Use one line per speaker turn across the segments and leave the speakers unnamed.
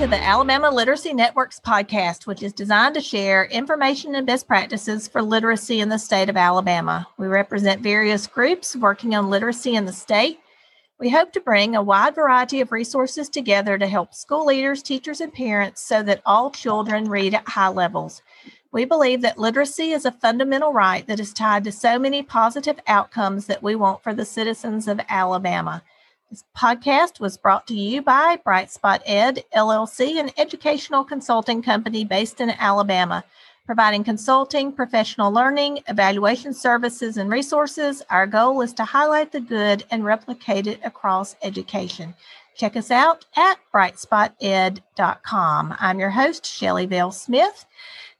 to the Alabama Literacy Networks podcast, which is designed to share information and best practices for literacy in the state of Alabama. We represent various groups working on literacy in the state. We hope to bring a wide variety of resources together to help school leaders, teachers, and parents so that all children read at high levels. We believe that literacy is a fundamental right that is tied to so many positive outcomes that we want for the citizens of Alabama. This podcast was brought to you by Bright Spot Ed LLC, an educational consulting company based in Alabama, providing consulting, professional learning, evaluation services, and resources. Our goal is to highlight the good and replicate it across education. Check us out at brightspoted.com. I'm your host, Shelly Vale Smith.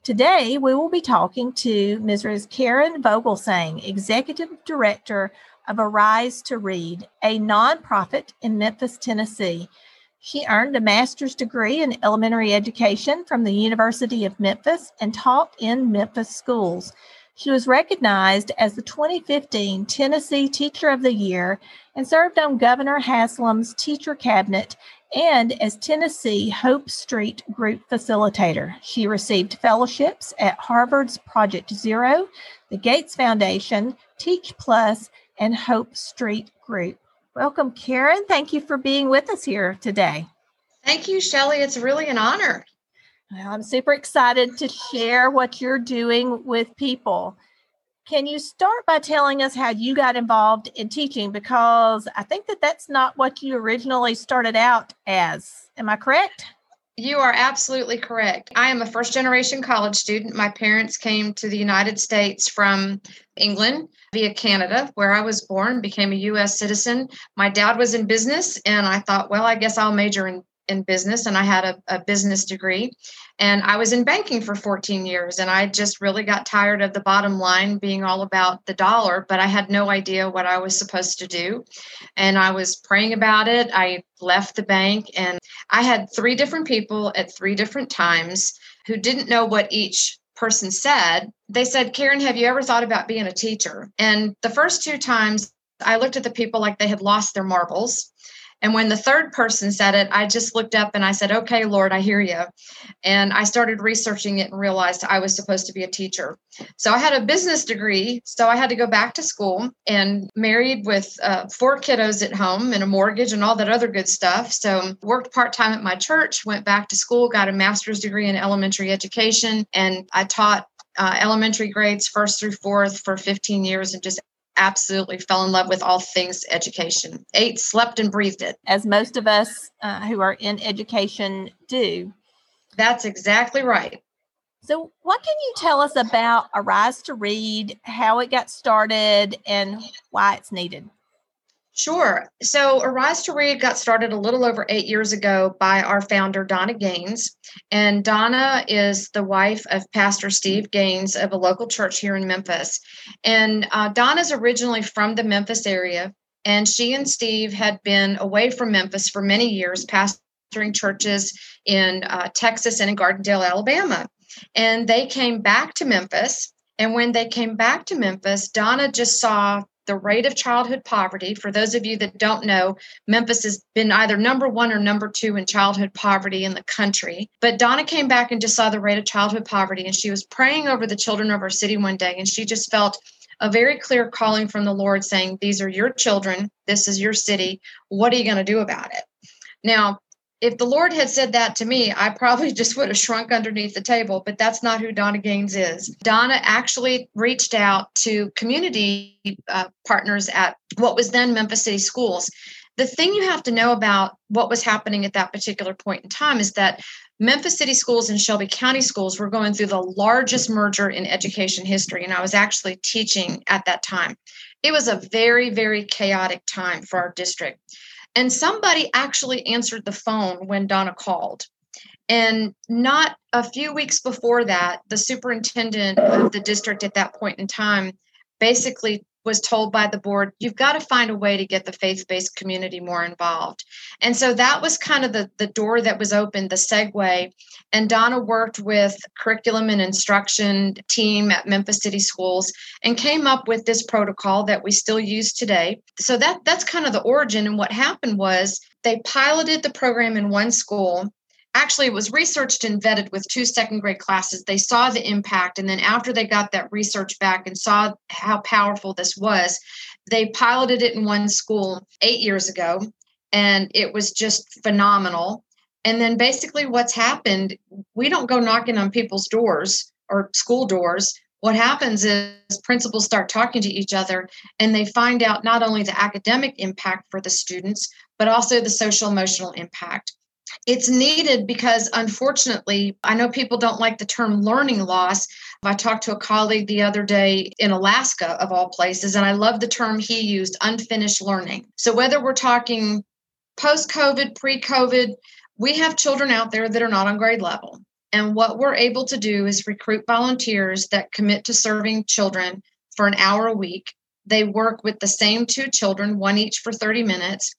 Today, we will be talking to Mrs. Karen Vogelsang, Executive Director of Arise to Read, a nonprofit in Memphis, Tennessee. She earned a master's degree in elementary education from the University of Memphis and taught in Memphis schools. She was recognized as the 2015 Tennessee Teacher of the Year and served on Governor Haslam's teacher cabinet and as Tennessee Hope Street Group Facilitator. She received fellowships at Harvard's Project Zero, the Gates Foundation, Teach Plus, and Hope Street Group. Welcome, Karen. Thank you for being with us here today.
Thank you, Shelly. It's really an honor.
Well, I'm super excited to share what you're doing with people. Can you start by telling us how you got involved in teaching? Because I think that that's not what you originally started out as. Am I correct?
You are absolutely correct. I am a first generation college student. My parents came to the United States from England via Canada, where I was born, became a US citizen. My dad was in business, and I thought, well, I guess I'll major in, in business. And I had a, a business degree. And I was in banking for 14 years, and I just really got tired of the bottom line being all about the dollar, but I had no idea what I was supposed to do. And I was praying about it. I left the bank, and I had three different people at three different times who didn't know what each person said. They said, Karen, have you ever thought about being a teacher? And the first two times, I looked at the people like they had lost their marbles. And when the third person said it, I just looked up and I said, Okay, Lord, I hear you. And I started researching it and realized I was supposed to be a teacher. So I had a business degree. So I had to go back to school and married with uh, four kiddos at home and a mortgage and all that other good stuff. So worked part time at my church, went back to school, got a master's degree in elementary education. And I taught uh, elementary grades first through fourth for 15 years and just absolutely fell in love with all things education. Ate, slept, and breathed it.
As most of us uh, who are in education do.
That's exactly right.
So, what can you tell us about Arise to Read, how it got started, and why it's needed?
Sure. So Arise to Read got started a little over eight years ago by our founder, Donna Gaines. And Donna is the wife of Pastor Steve Gaines of a local church here in Memphis. And uh, Donna's originally from the Memphis area. And she and Steve had been away from Memphis for many years, pastoring churches in uh, Texas and in Gardendale, Alabama. And they came back to Memphis. And when they came back to Memphis, Donna just saw the rate of childhood poverty. For those of you that don't know, Memphis has been either number one or number two in childhood poverty in the country. But Donna came back and just saw the rate of childhood poverty, and she was praying over the children of our city one day, and she just felt a very clear calling from the Lord saying, These are your children. This is your city. What are you going to do about it? Now, if the Lord had said that to me, I probably just would have shrunk underneath the table, but that's not who Donna Gaines is. Donna actually reached out to community uh, partners at what was then Memphis City Schools. The thing you have to know about what was happening at that particular point in time is that Memphis City Schools and Shelby County Schools were going through the largest merger in education history, and I was actually teaching at that time. It was a very, very chaotic time for our district. And somebody actually answered the phone when Donna called. And not a few weeks before that, the superintendent of the district at that point in time basically was told by the board, you've got to find a way to get the faith based community more involved. And so that was kind of the, the door that was open, the segue. And Donna worked with curriculum and instruction team at Memphis City Schools and came up with this protocol that we still use today. So that that's kind of the origin. And what happened was they piloted the program in one school actually it was researched and vetted with two second grade classes. They saw the impact and then after they got that research back and saw how powerful this was they piloted it in one school eight years ago and it was just phenomenal. And then basically what's happened we don't go knocking on people's doors or school doors. What happens is principals start talking to each other and they find out not only the academic impact for the students but also the social emotional impact it's needed because unfortunately i know people don't like the term learning loss i talked to a colleague the other day in alaska of all places and i love the term he used unfinished learning so whether we're talking post covid pre covid we have children out there that are not on grade level and what we're able to do is recruit volunteers that commit to serving children for an hour a week. They work with the same two children, one each for 30 minutes.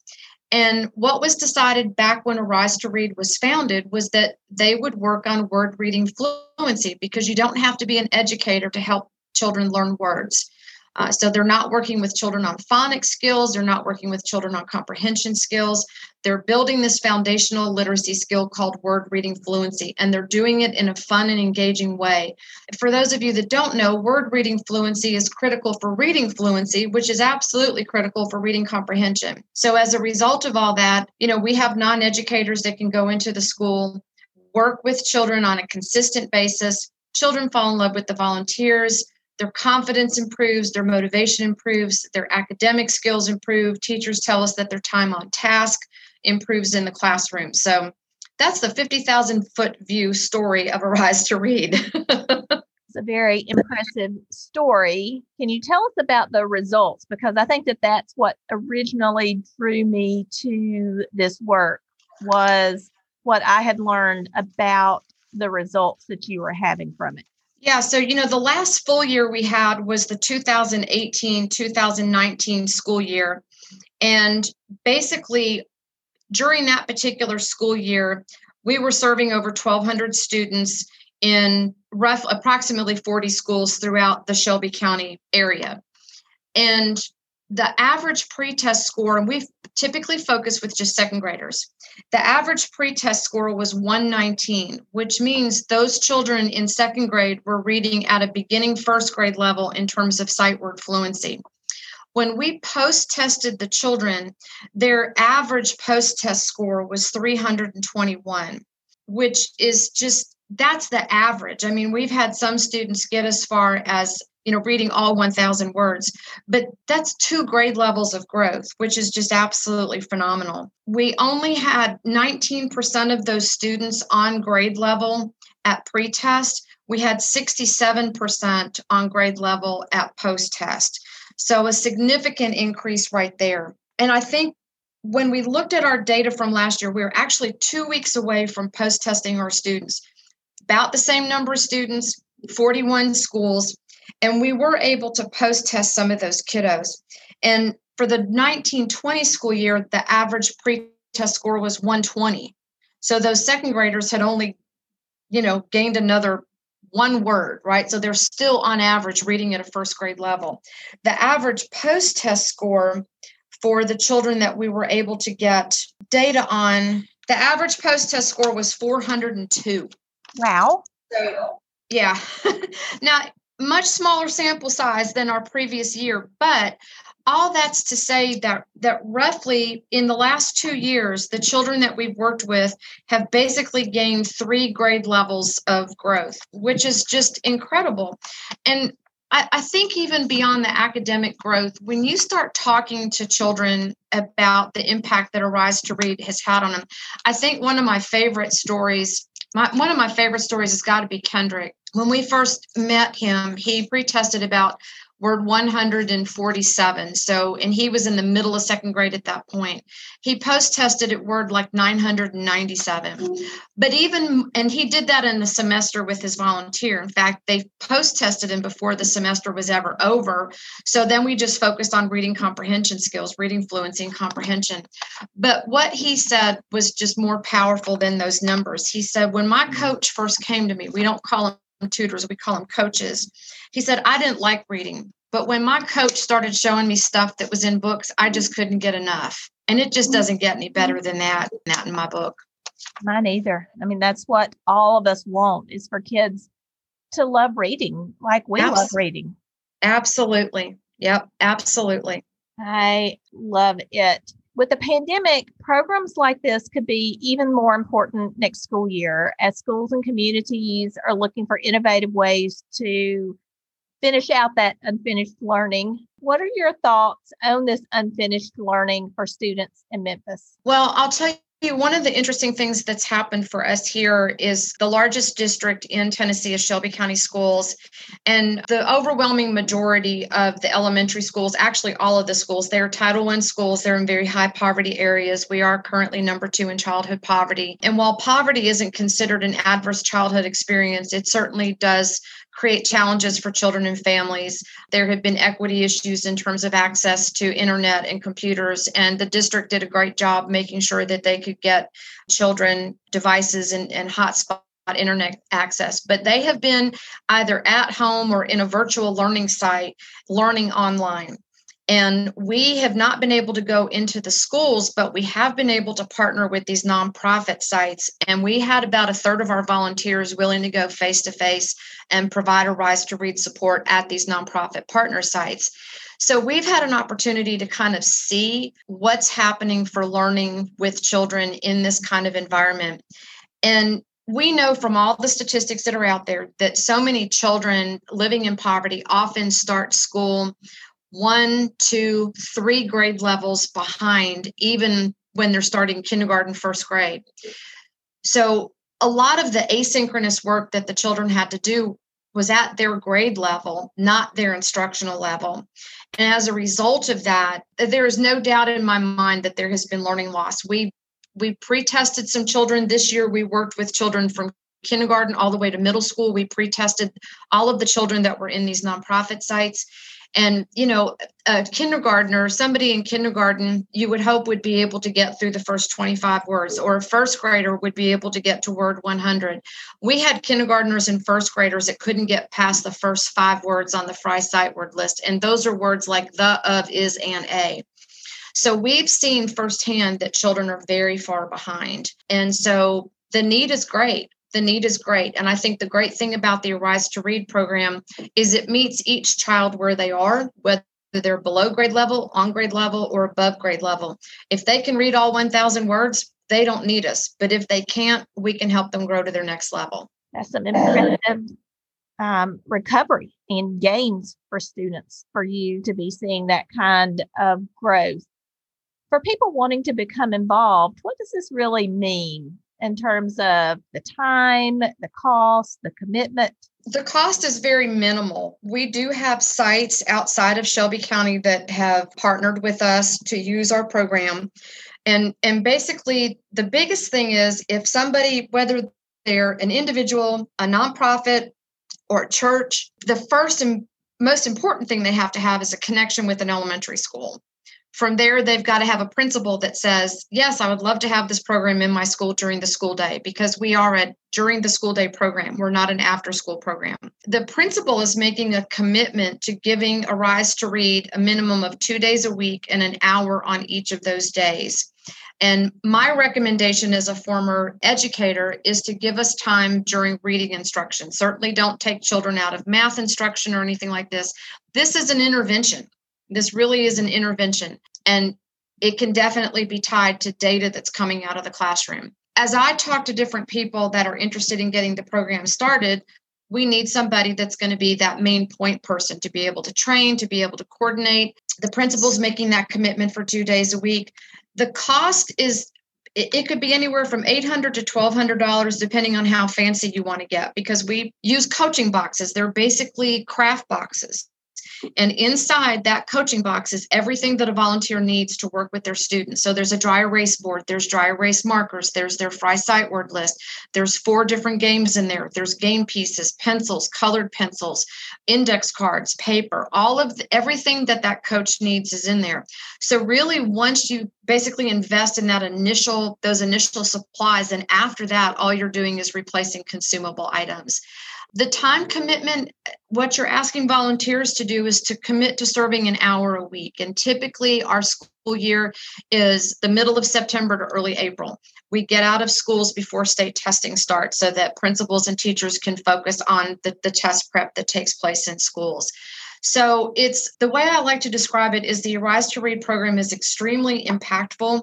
And what was decided back when Arise to Read was founded was that they would work on word reading fluency because you don't have to be an educator to help children learn words. Uh, so they're not working with children on phonics skills, they're not working with children on comprehension skills. They're building this foundational literacy skill called word reading fluency, and they're doing it in a fun and engaging way. For those of you that don't know, word reading fluency is critical for reading fluency, which is absolutely critical for reading comprehension. So, as a result of all that, you know, we have non educators that can go into the school, work with children on a consistent basis. Children fall in love with the volunteers their confidence improves, their motivation improves, their academic skills improve. Teachers tell us that their time on task improves in the classroom. So that's the 50,000 foot view story of Arise to Read.
it's a very impressive story. Can you tell us about the results? Because I think that that's what originally drew me to this work was what I had learned about the results that you were having from it.
Yeah, so you know, the last full year we had was the 2018 2019 school year. And basically, during that particular school year, we were serving over 1,200 students in rough approximately 40 schools throughout the Shelby County area. And the average pretest score, and we've typically focus with just second graders, the average pretest score was 119, which means those children in second grade were reading at a beginning first grade level in terms of sight word fluency. When we post tested the children, their average post test score was 321, which is just that's the average. I mean, we've had some students get as far as you know reading all 1000 words. But that's two grade levels of growth which is just absolutely phenomenal. We only had 19% of those students on grade level at pre-test. We had 67% on grade level at post-test. So a significant increase right there. And i think when we looked at our data from last year we were actually two weeks away from post-testing our students. About the same number of students 41 schools and we were able to post test some of those kiddos. And for the 1920 school year, the average pre test score was 120. So those second graders had only, you know, gained another one word, right? So they're still on average reading at a first grade level. The average post test score for the children that we were able to get data on, the average post test score was 402.
Wow.
So, yeah. now, much smaller sample size than our previous year, but all that's to say that that roughly in the last two years the children that we've worked with have basically gained three grade levels of growth which is just incredible. And I, think even beyond the academic growth when you start talking to children about the impact that arise to read has had on them i think one of my favorite stories my, one of my favorite stories has got to be kendrick when we first met him, he pre-tested about word 147. So, and he was in the middle of second grade at that point. He post tested at word like 997. But even, and he did that in the semester with his volunteer. In fact, they post tested him before the semester was ever over. So then we just focused on reading comprehension skills, reading fluency and comprehension. But what he said was just more powerful than those numbers. He said, when my coach first came to me, we don't call him tutors, we call them coaches. He said, I didn't like reading, but when my coach started showing me stuff that was in books, I just couldn't get enough. And it just doesn't get any better than that, that in my book.
Mine either. I mean, that's what all of us want is for kids to love reading like we Absol- love reading.
Absolutely. Yep. Absolutely.
I love it. With the pandemic, programs like this could be even more important next school year as schools and communities are looking for innovative ways to finish out that unfinished learning. What are your thoughts on this unfinished learning for students in Memphis?
Well, I'll tell one of the interesting things that's happened for us here is the largest district in Tennessee is Shelby County Schools. And the overwhelming majority of the elementary schools, actually all of the schools, they're Title I schools. They're in very high poverty areas. We are currently number two in childhood poverty. And while poverty isn't considered an adverse childhood experience, it certainly does create challenges for children and families. There have been equity issues in terms of access to internet and computers, and the district did a great job making sure that they could get children devices and, and hotspot internet access but they have been either at home or in a virtual learning site learning online and we have not been able to go into the schools, but we have been able to partner with these nonprofit sites. And we had about a third of our volunteers willing to go face to face and provide Arise to Read support at these nonprofit partner sites. So we've had an opportunity to kind of see what's happening for learning with children in this kind of environment. And we know from all the statistics that are out there that so many children living in poverty often start school one, two, three grade levels behind, even when they're starting kindergarten, first grade. So, a lot of the asynchronous work that the children had to do was at their grade level, not their instructional level. And as a result of that, there is no doubt in my mind that there has been learning loss. We we pre-tested some children this year. We worked with children from kindergarten all the way to middle school. We pre-tested all of the children that were in these nonprofit sites. And, you know, a kindergartner, somebody in kindergarten, you would hope would be able to get through the first 25 words, or a first grader would be able to get to word 100. We had kindergartners and first graders that couldn't get past the first five words on the Fry Sight Word list. And those are words like the, of, is, and a. So we've seen firsthand that children are very far behind. And so the need is great the need is great. And I think the great thing about the Arise to Read program is it meets each child where they are, whether they're below grade level, on grade level, or above grade level. If they can read all 1,000 words, they don't need us. But if they can't, we can help them grow to their next level.
That's an impressive um, recovery and gains for students for you to be seeing that kind of growth. For people wanting to become involved, what does this really mean in terms of the time, the cost, the commitment?
The cost is very minimal. We do have sites outside of Shelby County that have partnered with us to use our program. And, and basically, the biggest thing is if somebody, whether they're an individual, a nonprofit, or a church, the first and most important thing they have to have is a connection with an elementary school. From there, they've got to have a principal that says, Yes, I would love to have this program in my school during the school day because we are a during the school day program. We're not an after school program. The principal is making a commitment to giving Arise to Read a minimum of two days a week and an hour on each of those days. And my recommendation as a former educator is to give us time during reading instruction. Certainly don't take children out of math instruction or anything like this. This is an intervention. This really is an intervention, and it can definitely be tied to data that's coming out of the classroom. As I talk to different people that are interested in getting the program started, we need somebody that's going to be that main point person to be able to train, to be able to coordinate. The principal's making that commitment for two days a week. The cost is it, could be anywhere from 800 to 1200 dollars depending on how fancy you want to get because we use coaching boxes they're basically craft boxes and inside that coaching box is everything that a volunteer needs to work with their students. So there's a dry erase board, there's dry erase markers, there's their Fry Sight Word list, there's four different games in there, there's game pieces, pencils, colored pencils, index cards, paper, all of the, everything that that coach needs is in there. So really, once you basically invest in that initial those initial supplies and after that all you're doing is replacing consumable items the time commitment what you're asking volunteers to do is to commit to serving an hour a week and typically our school year is the middle of september to early april we get out of schools before state testing starts so that principals and teachers can focus on the, the test prep that takes place in schools so it's the way I like to describe it is the Rise to Read program is extremely impactful.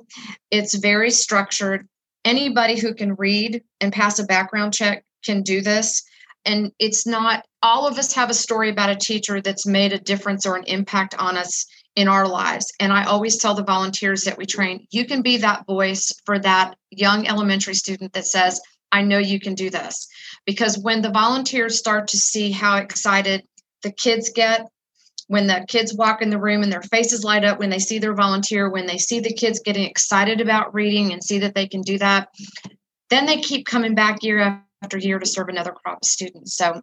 It's very structured. Anybody who can read and pass a background check can do this. And it's not all of us have a story about a teacher that's made a difference or an impact on us in our lives. And I always tell the volunteers that we train, you can be that voice for that young elementary student that says, I know you can do this. Because when the volunteers start to see how excited the kids get when the kids walk in the room and their faces light up when they see their volunteer, when they see the kids getting excited about reading and see that they can do that, then they keep coming back year after year to serve another crop of students. So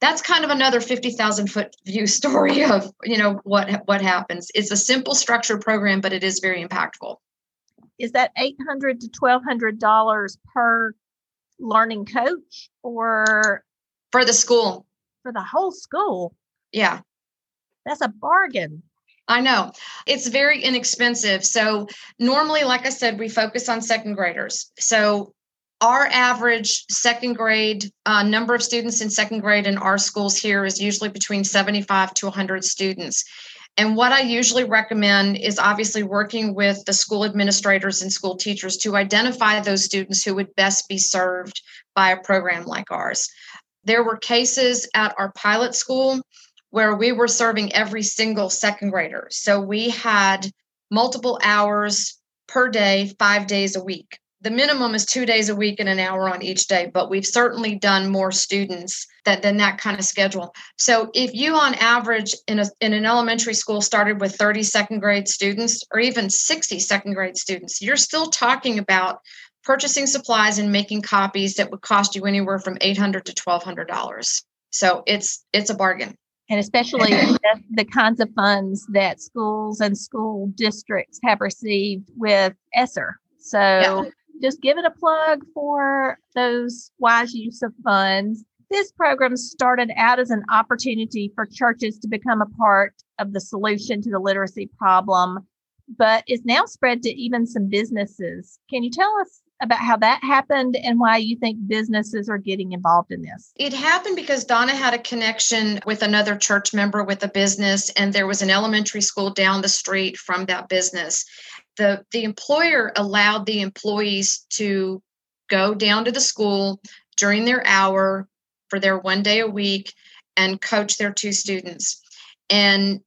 that's kind of another 50,000 foot view story of, you know, what what happens. It's a simple structured program, but it is very impactful.
Is that 800 to 1200 dollars per learning coach or
for the school?
For the whole school.
Yeah.
That's a bargain.
I know. It's very inexpensive. So, normally, like I said, we focus on second graders. So, our average second grade uh, number of students in second grade in our schools here is usually between 75 to 100 students. And what I usually recommend is obviously working with the school administrators and school teachers to identify those students who would best be served by a program like ours. There were cases at our pilot school where we were serving every single second grader. So we had multiple hours per day, five days a week. The minimum is two days a week and an hour on each day, but we've certainly done more students that, than that kind of schedule. So if you on average in, a, in an elementary school started with 30 second grade students or even 60 second grade students, you're still talking about purchasing supplies and making copies that would cost you anywhere from 800 to $1200 so it's it's a bargain
and especially the, the, kinds of funds that schools and school districts have received with ESSER. So yeah. Just give it a plug for those wise use of funds. This program started out as an opportunity for churches to become a part of the solution to the literacy problem, but is now spread to even some businesses. Can you tell us about how that happened and why you think businesses are getting involved in this?
It happened because Donna had a connection with another church member with a business, and there was an elementary school down the street from that business. The, the employer allowed the employees to go down to the school during their hour for their one day a week and coach their two students. And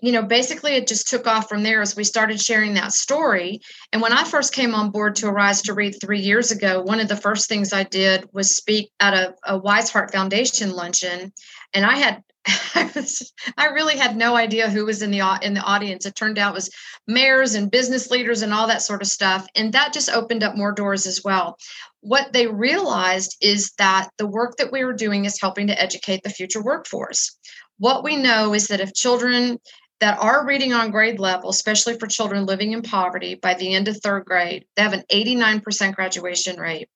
you know, basically it just took off from there as we started sharing that story. And when I first came on board to Arise to Read three years ago, one of the first things I did was speak at a, a Wise Heart Foundation luncheon. And I had I, really had no idea who was in the in the audience. It turned out it was mayors and business leaders and all that sort of stuff, and that just opened up more doors as well. What they realized is that the work that we were doing is helping to educate the future workforce what we know is that if children that are reading on grade level, especially for children living in poverty, by the end of third grade, they have an 89% graduation rate,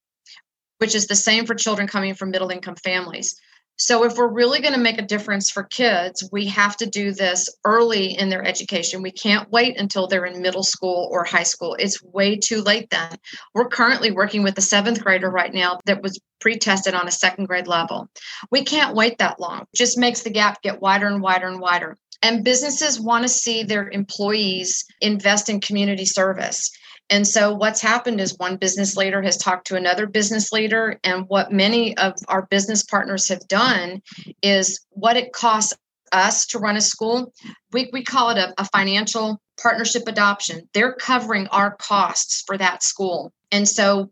which is the same for children coming from middle income families. So, if we're really going to make a difference for kids, we have to do this early in their education. We can't wait until they're in middle school or high school. It's way too late then. We're currently working with a seventh grader right now that was pre tested on a second grade level. We can't wait that long. It just makes the gap get wider and wider and wider. And businesses want to see their employees invest in community service. And so, what's happened is one business leader has talked to another business leader. And what many of our business partners have done is what it costs us to run a school. We, we call it a, a financial partnership adoption. They're covering our costs for that school. And so,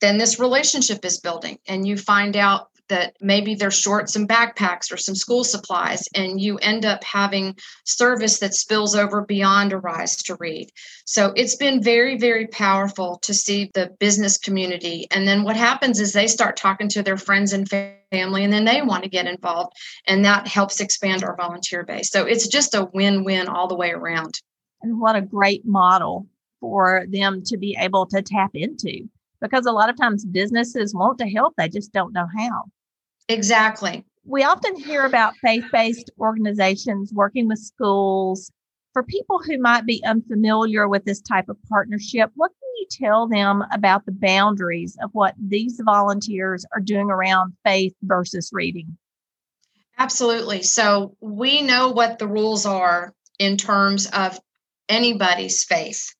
then this relationship is building, and you find out that maybe they're short some backpacks or some school supplies, and you end up having service that spills over beyond Arise to Read. So it's been very, very powerful to see the business community. And then what happens is they start talking to their friends and family, and then they want to get involved, and that helps expand our volunteer base. So it's just a win win all the way around.
And what a great model for them to be able to tap into because a lot of times businesses want to help, they just don't know how.
Exactly.
We often hear about faith based organizations working with schools. For people who might be unfamiliar with this type of partnership, what can you tell them about the boundaries of what these volunteers are doing around faith versus reading?
Absolutely. So we know what the rules are in terms of anybody's faith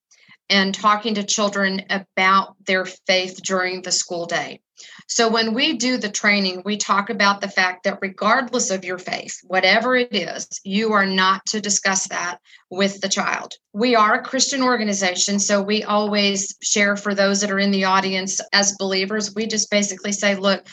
and talking to children about their faith during the school day. So, when we do the training, we talk about the fact that regardless of your faith, whatever it is, you are not to discuss that with the child. We are a Christian organization, so we always share for those that are in the audience as believers. We just basically say, look,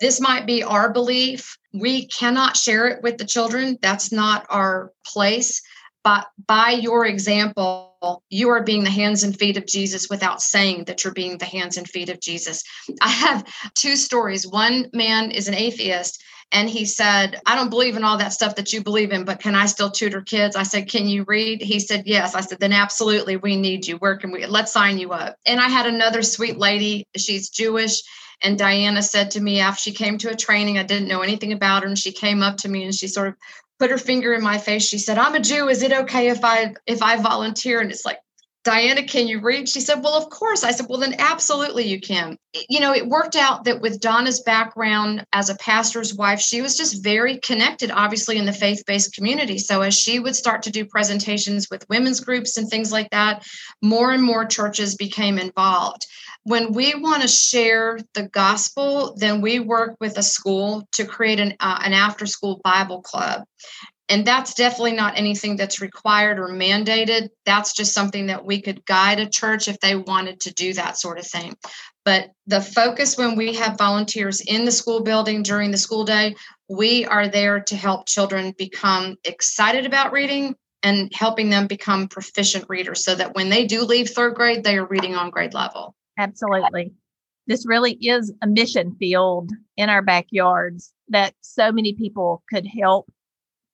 this might be our belief. We cannot share it with the children. That's not our place but by your example, you are being the hands and feet of Jesus without saying that you're being the hands and feet of Jesus. I have two stories. One man is an atheist, and he said, I don't believe in all that stuff that you believe in, but can I still tutor kids? I said, Can you read? He said, Yes. I said, Then absolutely, we need you. Where can we? Let's sign you up. And I had another sweet lady, she's Jewish. And Diana said to me after she came to a training, I didn't know anything about her. And she came up to me and she sort of put her finger in my face. She said, "I'm a Jew. Is it okay if I if I volunteer?" And it's like, Diana, can you read? She said, Well, of course. I said, Well, then absolutely you can. You know, it worked out that with Donna's background as a pastor's wife, she was just very connected, obviously, in the faith based community. So as she would start to do presentations with women's groups and things like that, more and more churches became involved. When we want to share the gospel, then we work with a school to create an, uh, an after school Bible club and that's definitely not anything that's required or mandated. That's just something that we could guide a church if they wanted to do that sort of thing. But the focus when we have volunteers in the school building during the school day we are there to help children become excited about reading and helping them become proficient readers so that when they do leave third grade they are reading on grade level.
Absolutely. This really is a mission field in our backyards that so many people could help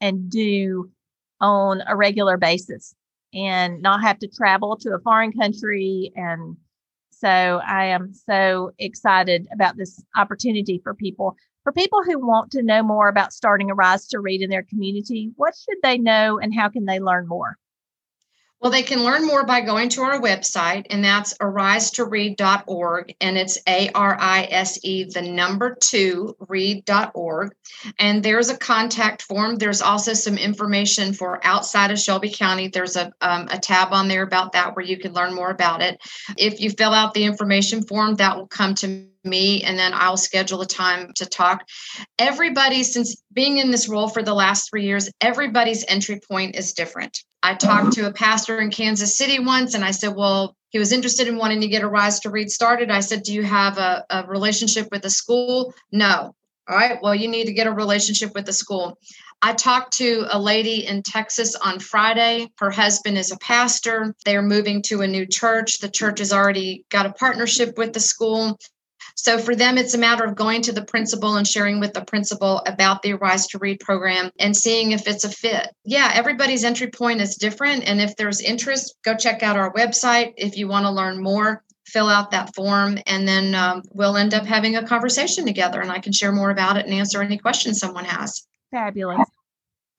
and do on a regular basis and not have to travel to a foreign country. And so I am so excited about this opportunity for people. For people who want to know more about starting a Rise to Read in their community, what should they know and how can they learn more?
Well, they can learn more by going to our website, and that's arisetoread.org, and it's A R I S E, the number two, read.org. And there's a contact form. There's also some information for outside of Shelby County. There's a, um, a tab on there about that where you can learn more about it. If you fill out the information form, that will come to me and then I'll schedule a time to talk. Everybody, since being in this role for the last three years, everybody's entry point is different. I talked to a pastor in Kansas City once and I said, Well, he was interested in wanting to get Arise to Read started. I said, Do you have a, a relationship with the school? No. All right, well, you need to get a relationship with the school. I talked to a lady in Texas on Friday. Her husband is a pastor. They're moving to a new church. The church has already got a partnership with the school. So for them, it's a matter of going to the principal and sharing with the principal about the Rise to Read program and seeing if it's a fit. Yeah, everybody's entry point is different. And if there's interest, go check out our website. If you want to learn more, fill out that form, and then um, we'll end up having a conversation together and I can share more about it and answer any questions someone has.
Fabulous.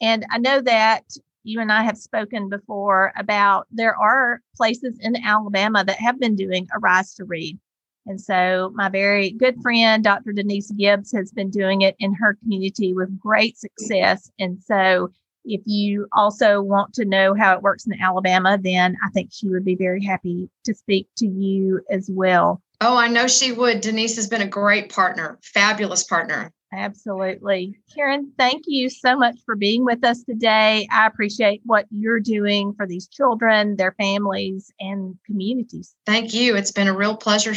And I know that you and I have spoken before about there are places in Alabama that have been doing a Rise to Read. And so, my very good friend, Dr. Denise Gibbs, has been doing it in her community with great success. And so, if you also want to know how it works in Alabama, then I think she would be very happy to speak to you as well.
Oh, I know she would. Denise has been a great partner, fabulous partner.
Absolutely. Karen, thank you so much for being with us today. I appreciate what you're doing for these children, their families, and communities.
Thank you. It's been a real pleasure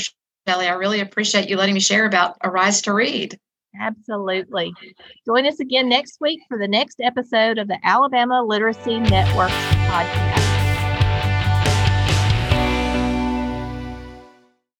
Kelly. I really appreciate you letting me share about Arise to Read.
Absolutely. Join us again next week for the next episode of the Alabama Literacy Network podcast.